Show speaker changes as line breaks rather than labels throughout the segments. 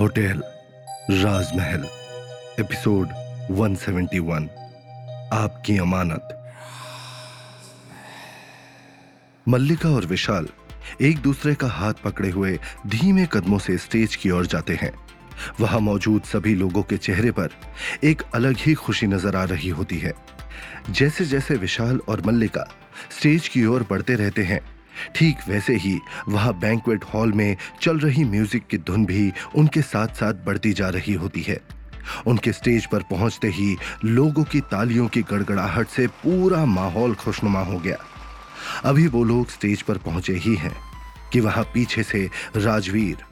Hotel, राजमहल, episode 171 आपकी अमानत। मल्लिका और विशाल एक दूसरे का हाथ पकड़े हुए धीमे कदमों से स्टेज की ओर जाते हैं। वहाँ मौजूद सभी लोगों के चेहरे पर एक अलग ही खुशी नज़र आ रही होती है। जैसे जैसे विशाल और मल्लिका स्टेज की ओर बढ़ते रहते हैं ठीक वैसे ही वहाँ बैंकवेट हॉल में चल रही म्यूज़िक की धुन भी उनके साथ साथ बढ़ती जा रही होती है। उनके स्टेज पर पहुँचते ही लोगों की तालियों की गड़गड़ाहट से पूरा माहौल खुशनुमा हो गया। अभी वो लोग स्टेज पर पहुँचे ही हैं कि वहाँ पीछे से राजवीर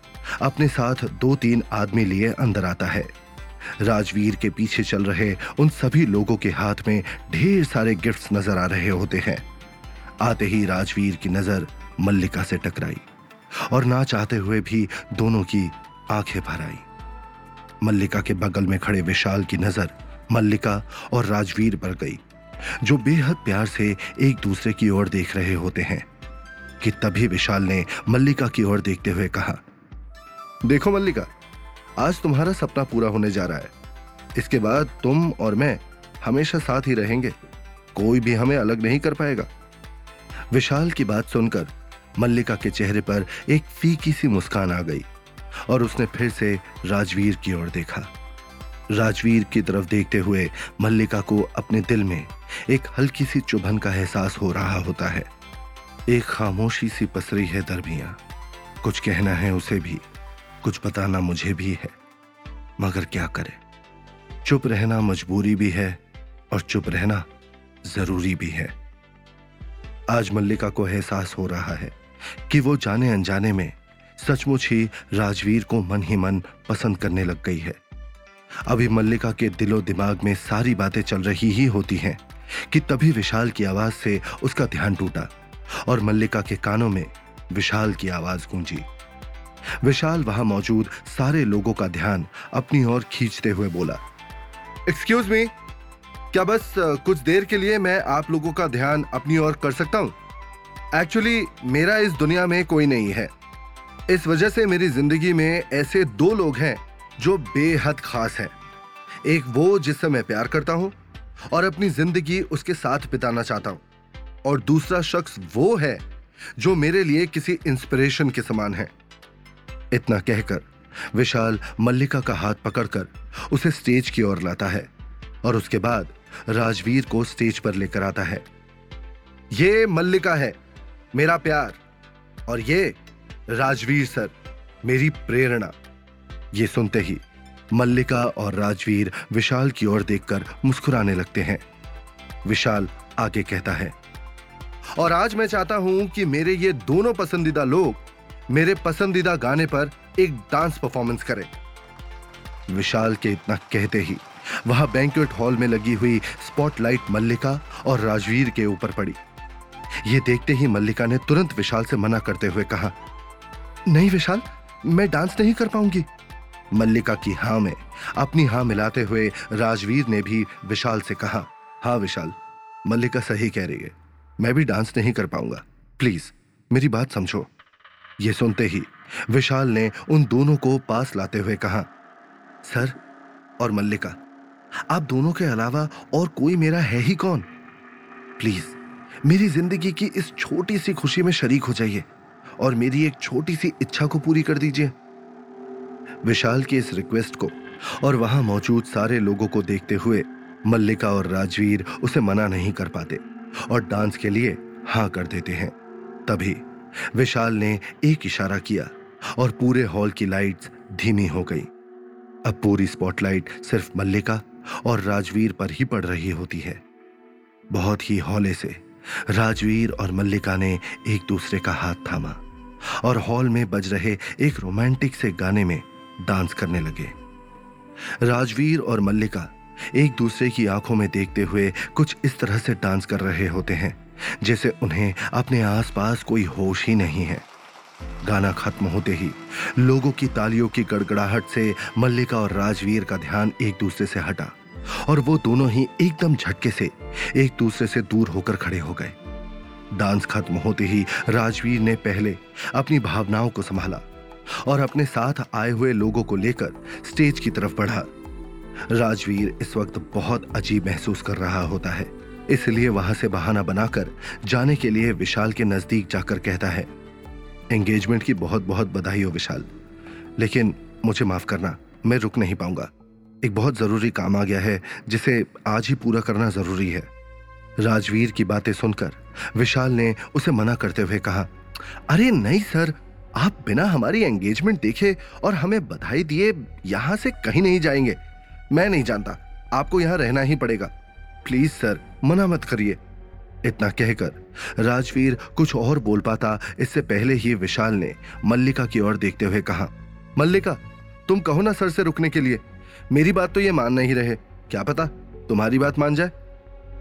अपने साथ दो तीन आदमी लिए अंदर आता है। राजवीर के पीछे चल रहे उन सभी लोगों के हाथ में ढेर सारे गिफ्ट्स नज़र आ रहे होते हैं। आते ही राजवीर की नज़र मल्लिका से टकराई और ना चाहते हुए भी दोनों की आँखें भर आई मल्लिका के बगल में खड़े विशाल की नज़र मल्लिका और राजवीर पर गई, जो बेहद प्यार से एक दूसरे की ओर देख रहे होते हैं, कि तभी विशाल ने मल्लिका की ओर देखते हुए कहा, देखो मल्लिका, आज तुम्हारा सपना पूरा होने जा रहा है। इसके बाद तुम और मैं हमेशा साथ ही रहेंगे। कोई भी हमें अलग नहीं कर पाएगा। विशाल की बात सुनकर मल्लिका के चेहरे पर एक फीकी सी मुस्कान आ गई और उसने फिर से राजवीर की ओर देखा। राजवीर की तरफ़ देखते हुए मल्लिका को अपने दिल में एक हल्की सी चुभन का एहसास हो रहा होता है। एक खामोशी सी पसरी है दरमिया। कुछ कहना है उसे भी, कुछ बताना मुझे भी है। मगर क्या करे? चुप रहना मजबूरी भी है और चुप रहना ज़रूरी भी है। आज मल्लिका को एहसास हो रहा है कि वो जाने अनजाने में सचमुच ही राजवीर को मन ही मन पसंद करने लग गई है। अभी मल्लिका के दिलो दिमाग में सारी बातें चल रही ही होती हैं कि तभी विशाल की आवाज़ से उसका ध्यान टूटा और मल्लिका के कानों में विशाल की आवाज़ गूंजी। विशाल वहाँ मौजूद सारे लोगों का ध्यान अपनी ओर खींचते हुए बोला एक्सक्यूज मी क्या बस कुछ देर के लिए मैं आप लोगों का ध्यान अपनी ओर कर सकता हूँ? एक्चुअली मेरा इस दुनिया में कोई नहीं है। इस वजह से मेरी ज़िंदगी में ऐसे दो लोग हैं जो बेहद खास हैं। एक वो जिससे मैं प्यार करता हूँ और अपनी ज़िंदगी उसके साथ बिताना चाहता हूँ। और दूसरा शख्स वो है जो मेरे लिए किसी इंस्पिरेशन के समान है। इतना कहकर विशाल मल्लिका का हाथ पकड़कर उसे स्टेज की ओर लाता है और उसके बाद राजवीर को स्टेज पर लेकर आता है। ये मल्लिका है, मेरा प्यार। और ये राजवीर सर, मेरी प्रेरणा। ये सुनते ही मल्लिका और राजवीर विशाल की ओर देखकर मुस्कुराने लगते हैं। विशाल आगे कहता है, और आज मैं चाहता हूँ कि मेरे ये दोनों पसंदीदा लोग मेरे पसंदीदा गाने पर एक डांस परफॉर्मेंस करें। विशाल के इतना कहते ही वहाँ बैंक्वेट हॉल में लगी हुई स्पॉटलाइट मल्लिका और राजवीर के ऊपर पड़ी। ये देखते ही मल्लिका ने तुरंत विशाल से मना करते हुए कहा, नहीं विशाल, मैं डांस नहीं कर पाऊँगी। मल्लिका की हाँ में, अपनी हाँ मिलाते हुए राजवीर ने भी विशाल से कहा हाँ विशाल, मल्लिका सही कह रही है, मैं भी डांस नहीं कर पाऊँगा। प्लीज़, मेरी बात समझो। ये सुनते ही विशाल ने उन दोनों को पास लाते हुए कहा, सर और मल्लिका आप दोनों के अलावा और कोई मेरा है ही कौन? प्लीज़ मेरी ज़िंदगी की इस छोटी सी खुशी में शरीक हो जाइए और मेरी एक छोटी सी इच्छा को पूरी कर दीजिए। विशाल की इस रिक्वेस्ट को और वहाँ मौजूद सारे लोगों को देखते हुए मल्लिका और राजवीर उसे मना नहीं कर पाते और डांस के लिए हाँ कर देते हैं। तभी विशाल ने एक इशारा किया और पूरे हॉल की लाइट्स धीमी हो गई। अब पूरी स्पॉटलाइट सिर्फ़ मल्लिका और राजवीर पर ही पड़ रही होती है। बहुत ही हौले से राजवीर और मल्लिका ने एक दूसरे का हाथ थामा और हॉल में बज रहे एक रोमांटिक से गाने में डांस करने लगे। राजवीर और मल्लिका एक दूसरे की आँखों में देखते हुए कुछ इस तरह से डांस कर रहे होते हैं, जैसे उन्हें अपने आसपास कोई होश ही नहीं है। गाना खत्म होते ही लोगों की तालियों की गड़गड़ाहट से मल्लिका और राजवीर का ध्यान एक दूसरे से हटा। और वो दोनों ही एकदम झटके से एक दूसरे से दूर होकर खड़े हो गए। डांस खत्म होते ही राजवीर ने पहले अपनी भावनाओं को संभाला और अपने साथ आए हुए लोगों को लेकर स्टेज की तरफ़ बढ़ा। राजवीर इस वक्त बहुत अजीब महसूस कर रहा होता है, इसलिए वहाँ से बहाना बनाकर जाने के लिए विशाल के नज़दीक जाकर कहता है, एंगेजमेंट की बहुत बहुत बधाई हो विशाल, लेकिन मुझे माफ़ करना, मैं रुक नहीं पाऊँगा। एक बहुत ज़रूरी काम आ गया है, जिसे आज ही पूरा करना ज़रूरी है। राजवीर की बातें सुनकर विशाल ने उसे मना करते हुए कहा, अरे नहीं सर, आप बिना हमारी एंगेजमेंट देखे और हमें बधाई दिए यहाँ से कहीं नहीं जाएँगे। मैं नहीं जानता, आपको यहाँ रहना ही पड़ेगा। प्लीज़ सर, मना मत करिए। इतना कहकर राजवीर कुछ और बोल पाता। इससे पहले ही विशाल ने मल्लिका की ओर देखते हुए कहा, मल्लिका, तुम कहो ना सर से रुकने के लिए। मेरी बात तो ये मान नहीं रहे। क्या पता? तुम्हारी बात मान जाए।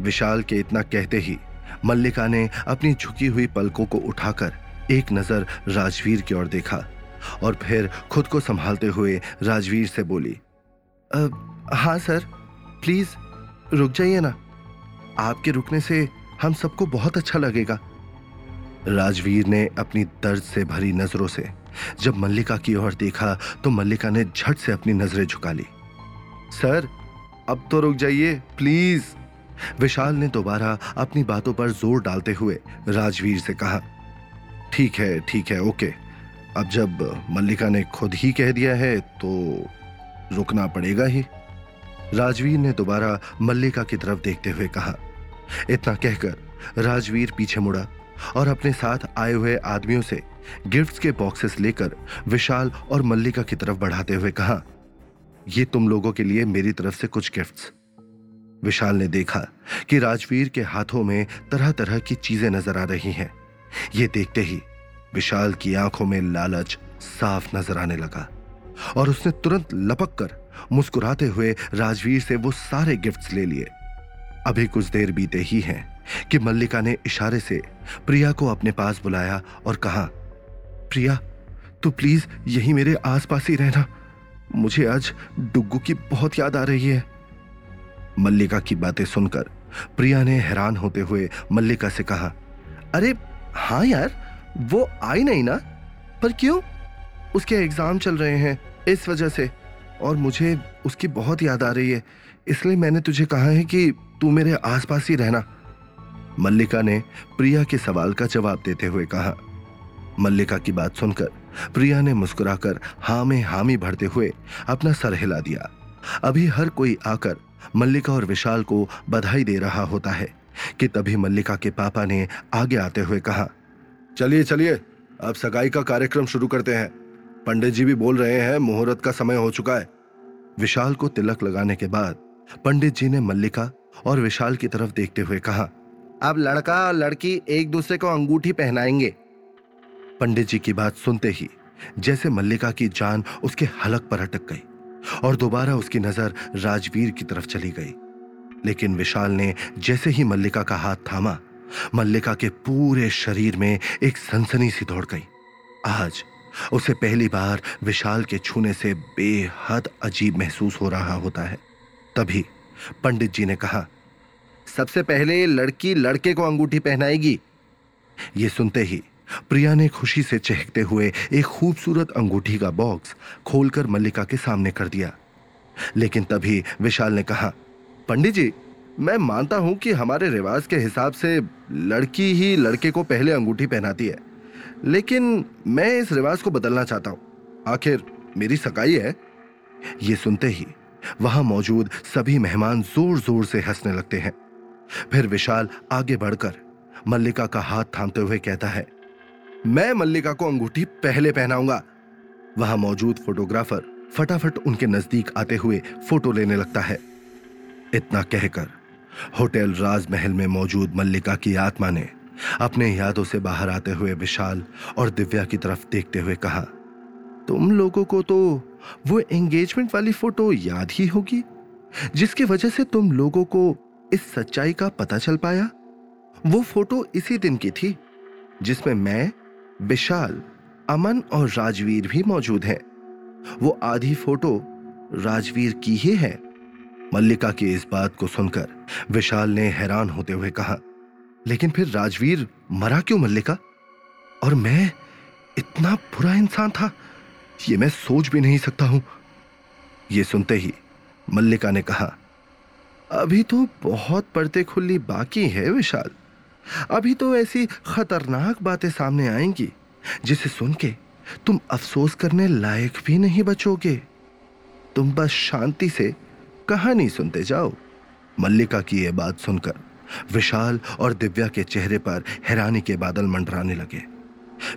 विशाल के इतना कहते ही मल्लिका ने अपनी झुकी हुई पलकों को उठाकर एक नज़र राजवीर की ओर देखा और फिर खुद को संभालते हुए राजवीर से बोली हाँ सर, प्लीज़ रुक जाइए ना। आपके रुकने से हम सबको बहुत अच्छा लगेगा। राजवीर ने अपनी दर्द से भरी नज़रों से जब मल्लिका की ओर देखा तो मल्लिका ने झट से अपनी नज़रें झुका ली। सर, अब तो रुक जाइए, प्लीज़। विशाल ने दोबारा अपनी बातों पर ज़ोर डालते हुए राजवीर से कहा, ठीक है ठीक है, ओके। अब जब मल्लिका ने खुद ही कह दिया है तो रुकना पड़ेगा ही। राजवीर ने दोबारा मल्लिका की तरफ़ देखते हुए कहा, इतना कहकर राजवीर पीछे मुड़ा और अपने साथ आए हुए आदमियों से गिफ्ट्स के बॉक्सेस लेकर विशाल और मल्लिका की तरफ़ बढ़ाते हुए कहा ये तुम लोगों के लिए मेरी तरफ़ से कुछ गिफ्ट्स विशाल ने देखा कि राजवीर के हाथों में तरह तरह की चीज़ें नज़र आ रही हैं। ये देखते ही विशाल की आँखों में लालच साफ़ नज़र आने लगा और उसने तुरंत लपक कर मुस्कुराते हुए राजवीर से वो सारे गिफ्ट्स ले लिए। अभी कुछ देर बीते ही हैं कि मल्लिका ने इशारे से प्रिया को अपने पास बुलाया और कहा, प्रिया, तू प्लीज़ यही मेरे आसपास ही रहना। मुझे आज डुग्गू की बहुत याद आ रही है। मल्लिका की बातें सुनकर प्रिया ने हैरान होते हुए मल्लिका से कहा, अरे हाँ यार, वो आई नहीं ना? पर क्यों? उसके एग्ज़ाम चल रहे हैं, इस वजह से। और मुझे उसकी बहुत याद आ रही है, इसलिए मैंने तुझे कहा है कि तू मेरे आसपास ही रहना। मल्लिका ने प्रिया के सवाल का जवाब देते हुए कहा। मल्लिका की बात सुनकर प्रिया ने मुस्कुराकर हाँ में हामी भरते हुए अपना सर हिला दिया। अभी हर कोई आकर मल्लिका और विशाल को बधाई दे रहा होता है कि तभी मल्लिका के पापा ने आगे आते हुए कहा, चलिए चलिए, अब सगाई का कार्यक्रम शुरू करते हैं। पंडित जी भी बोल रहे हैं, मुहूर्त का समय हो चुका है। विशाल को तिलक लगाने के बाद पंडित जी ने मल्लिका और विशाल की तरफ़ देखते हुए कहा, अब लड़का और लड़की एक दूसरे को अंगूठी पहनाएँगे। पंडित जी की बात सुनते ही, जैसे मल्लिका की जान उसके हलक पर अटक गई और दोबारा उसकी नज़र राजवीर की तरफ़ चली गई। लेकिन विशाल ने जैसे ही मल्लिका का हाथ थामा, मल्लिका के पूरे शरीर में एक सनसनी सी दौड़ गई। आज उसे पहली बार विशाल के छूने से बेहद अजीब महसूस हो रहा होता है। तभी पंडित जी ने कहा, सबसे पहले लड़की लड़के को अंगूठी पहनाएगी। ये सुनते ही प्रिया ने खुशी से चहकते हुए एक खूबसूरत अंगूठी का बॉक्स खोलकर मल्लिका के सामने कर दिया। लेकिन तभी विशाल ने कहा, पंडित जी, मैं मानता हूँ कि हमारे रिवाज के हिसाब से लड़की ही लड़के को पहले अंगूठी पहनाती है। लेकिन मैं इस रिवाज को बदलना चाहता हूँ। आखिर मेरी सगाई है? ये सुनते ही वहाँ मौजूद सभी मेहमान ज़ोर ज़ोर से हंसने लगते हैं। फिर विशाल आगे बढ़कर मल्लिका का हाथ थामते हुए कहता है मैं मल्लिका को अंगूठी पहले पहनाऊँगा। वहाँ मौजूद फोटोग्राफर फटाफट उनके नज़दीक आते हुए फ़ोटो लेने लगता है। इतना कहकर होटल राजमहल में मौजूद मल्लिका की आत्मा ने अपने यादों से बाहर आते हुए विशाल और दिव्या की तरफ़ देखते हुए कहा, तुम लोगों को तो वो एंगेजमेंट वाली फ़ोटो याद ही होगी, जिसकी वजह से तुम लोगों को इस सच्चाई का पता चल पाया? वो फ़ोटो इसी दिन की थी, जिसमें मैं विशाल, अमन और राजवीर भी मौजूद हैं। वो आधी फ़ोटो राजवीर की ही है। मल्लिका की इस बात को सुनकर विशाल ने हैरान होते हुए कहा, लेकिन फिर राजवीर मरा क्यों मल्लिका? और मैं इतना बुरा इंसान था, ये मैं सोच भी नहीं सकता हूँ। ये सुनते ही मल्लिका ने कहा, अभी तो बहुत पर्दे खुली बाकी है विशाल। अभी तो ऐसी खतरनाक बातें सामने आएँगी, जिसे सुन के तुम अफसोस करने लायक भी नहीं बचोगे। तुम बस शांति से कहानी सुनते जाओ। मल्लिका की यह बात सुनकर विशाल और दिव्या के चेहरे पर हैरानी के बादल मंडराने लगे।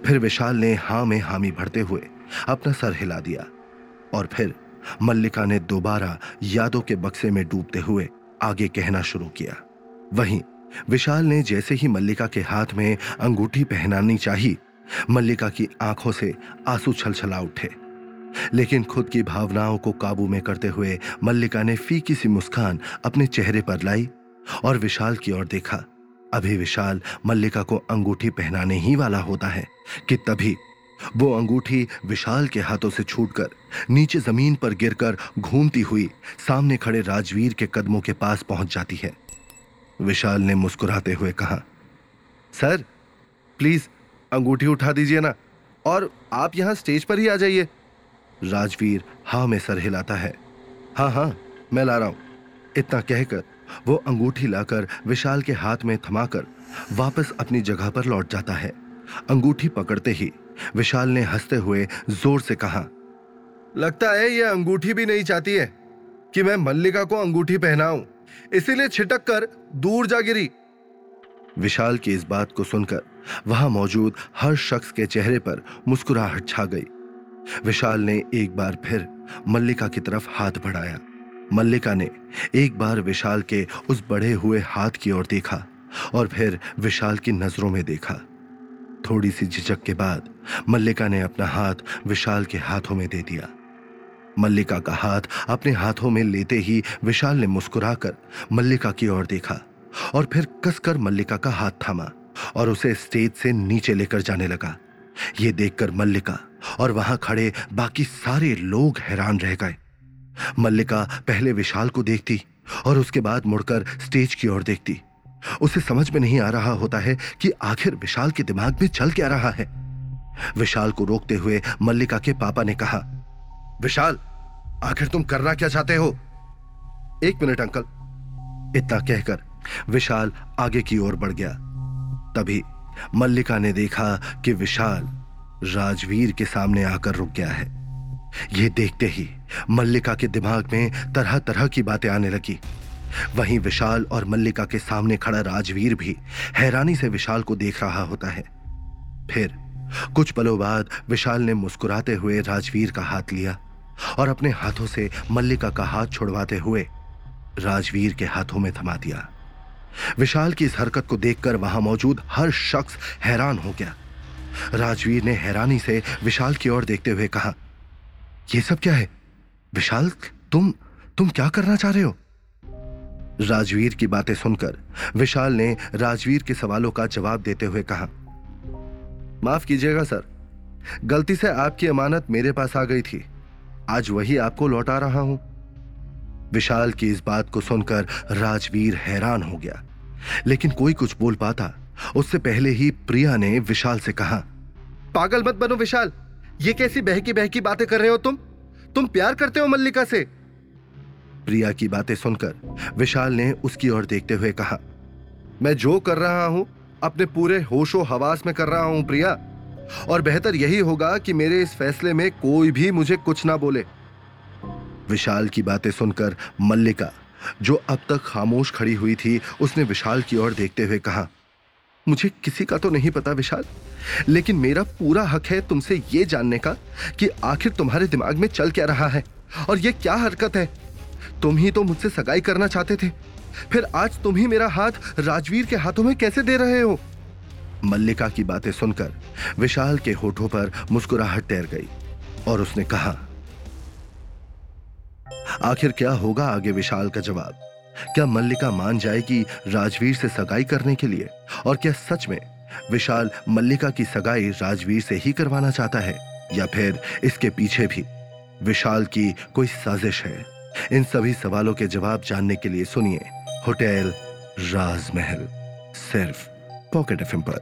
फिर विशाल ने हाँ में हामी भरते हुए अपना सर हिला दिया और फिर मल्लिका ने दोबारा यादों के बक्से में डूबते हुए आगे कहना शुरू किया। वहीं विशाल ने जैसे ही मल्लिका के हाथ में अंगूठी पहनानी चाहिए मल्लिका की आँखों से आँसू छलछला उठे। लेकिन खुद की भावनाओं को काबू में करते हुए मल्लिका ने फीकी सी मुस्कान अपने चेहरे पर लाई और विशाल की ओर देखा। अभी विशाल मल्लिका को अंगूठी पहनाने ही वाला होता है कि तभी वो अंगूठी विशाल के हाथों से छूटकर नीचे ज़मीन पर गिरकर घूमती हुई सामने खड़े राजवीर के कदमों के पास पहुँच जाती है। विशाल ने मुस्कुराते हुए कहा, सर, प्लीज़ अंगूठी उठा दीजिए ना, और आप यहाँ स्टेज पर ही आ जाइए। राजवीर हा में सर हिलाता है। हाँ हाँ मैं ला रहा हूँ। इतना कहकर वो अंगूठी लाकर विशाल के हाथ में थमाकर वापस अपनी जगह पर लौट जाता है। अंगूठी पकड़ते ही विशाल ने हँसते हुए ज़ोर से कहा, लगता है ये अंगूठी भी नहीं चाहती है कि मैं मल्लिका को अंगूठी पहनाऊं। इसीलिए छिटक कर दूर जा गिरी। विशाल की इस बात को सुनकर वहाँ मौजूद हर शख्स के चेहरे पर मुस्कुराहट छा गई। विशाल ने एक बार फिर मल्लिका की तरफ़ हाथ बढ़ाया। मल्लिका ने एक बार विशाल के उस बढ़े हुए हाथ की ओर देखा और फिर विशाल की नज़रों में देखा। थोड़ी सी झिझक के बाद मल्लिका ने अपना हाथ विशाल के हाथों में दे दिया। मल्लिका का हाथ अपने हाथों में लेते ही विशाल ने मुस्कुराकर मल्लिका की ओर देखा और फिर कसकर मल्लिका का हाथ थामा और उसे स्टेज से नीचे लेकर जाने लगा। ये देखकर मल्लिका और वहाँ खड़े बाकी सारे लोग हैरान रह गए। मल्लिका पहले विशाल को देखती और उसके बाद मुड़कर स्टेज की ओर देखती। उसे समझ में नहीं आ रहा होता है कि आखिर विशाल के दिमाग में चल क्या रहा है। विशाल को रोकते हुए मल्लिका के पापा ने कहा विशाल, आखिर तुम करना क्या चाहते हो? एक मिनट, अंकल। इतना कहकर विशाल आगे की ओर बढ़ गया। तभी मल्लिका ने देखा कि विशाल राजवीर के सामने आकर रुक गया है। यह देखते ही मल्लिका के दिमाग में तरह तरह की बातें आने लगी। वहीं विशाल और मल्लिका के सामने खड़ा राजवीर भी हैरानी से विशाल को देख रहा होता है। फिर कुछ पलों बाद विशाल ने मुस्कुराते हुए राजवीर का हाथ लिया। और अपने हाथों से मल्लिका का हाथ छुड़वाते हुए राजवीर के हाथों में थमा दिया। विशाल की इस हरकत को देखकर वहाँ मौजूद हर शख्स हैरान हो गया। राजवीर ने हैरानी से विशाल की ओर देखते हुए कहा यह सब क्या है? विशाल, तुम तुम क्या करना चाह रहे हो? राजवीर की बातें सुनकर विशाल ने राजवीर के सवालों का जवाब देते हुए कहा, माफ़ कीजिएगा, सर। गलती से आपकी अमानत मेरे पास आ गई थी। आज वही आपको लौटा रहा हूँ। विशाल की इस बात को सुनकर राजवीर हैरान हो गया। लेकिन कोई कुछ बोल पाता। उससे पहले ही प्रिया ने विशाल से कहा, पागल मत बनो विशाल। ये कैसी बहकी बहकी बातें कर रहे हो तुम? तुम प्यार करते हो मल्लिका से? प्रिया की बातें सुनकर विशाल ने उसकी ओर देखते हुए कहा, मैं जो कर रहा हूँ, अपने पूरे होशो हवास में कर रहा हूँ प्रिया। और बेहतर यही होगा कि मेरे इस फैसले में कोई भी मुझे कुछ ना बोले। विशाल की बातें सुनकर मल्लिका, जो अब तक खामोश खड़ी हुई थी, उसने विशाल की ओर देखते हुए कहा, मुझे किसी का तो नहीं पता विशाल, लेकिन मेरा पूरा हक है तुमसे यह जानने का कि आखिर तुम्हारे दिमाग में चल क्या रहा है, और यह क्या हरकत है? तुम ही तो मुझसे सगाई करना चाहते थे। फिर आज तुम ही मेरा हाथ राजवीर के हाथों में कैसे दे रहे हो? मल्लिका की बातें सुनकर विशाल के होठों पर मुस्कुराहट तैर गई और उसने कहा, आखिर क्या होगा आगे विशाल का जवाब? क्या मल्लिका मान जाएगी राजवीर से सगाई करने के लिए? और क्या सच में विशाल मल्लिका की सगाई राजवीर से ही करवाना चाहता है? या फिर इसके पीछे भी विशाल की कोई साजिश है? इन सभी सवालों के जवाब जानने के लिए सुनिए होटल राजमहल, सिर्फ़ पॉकेट एफ पर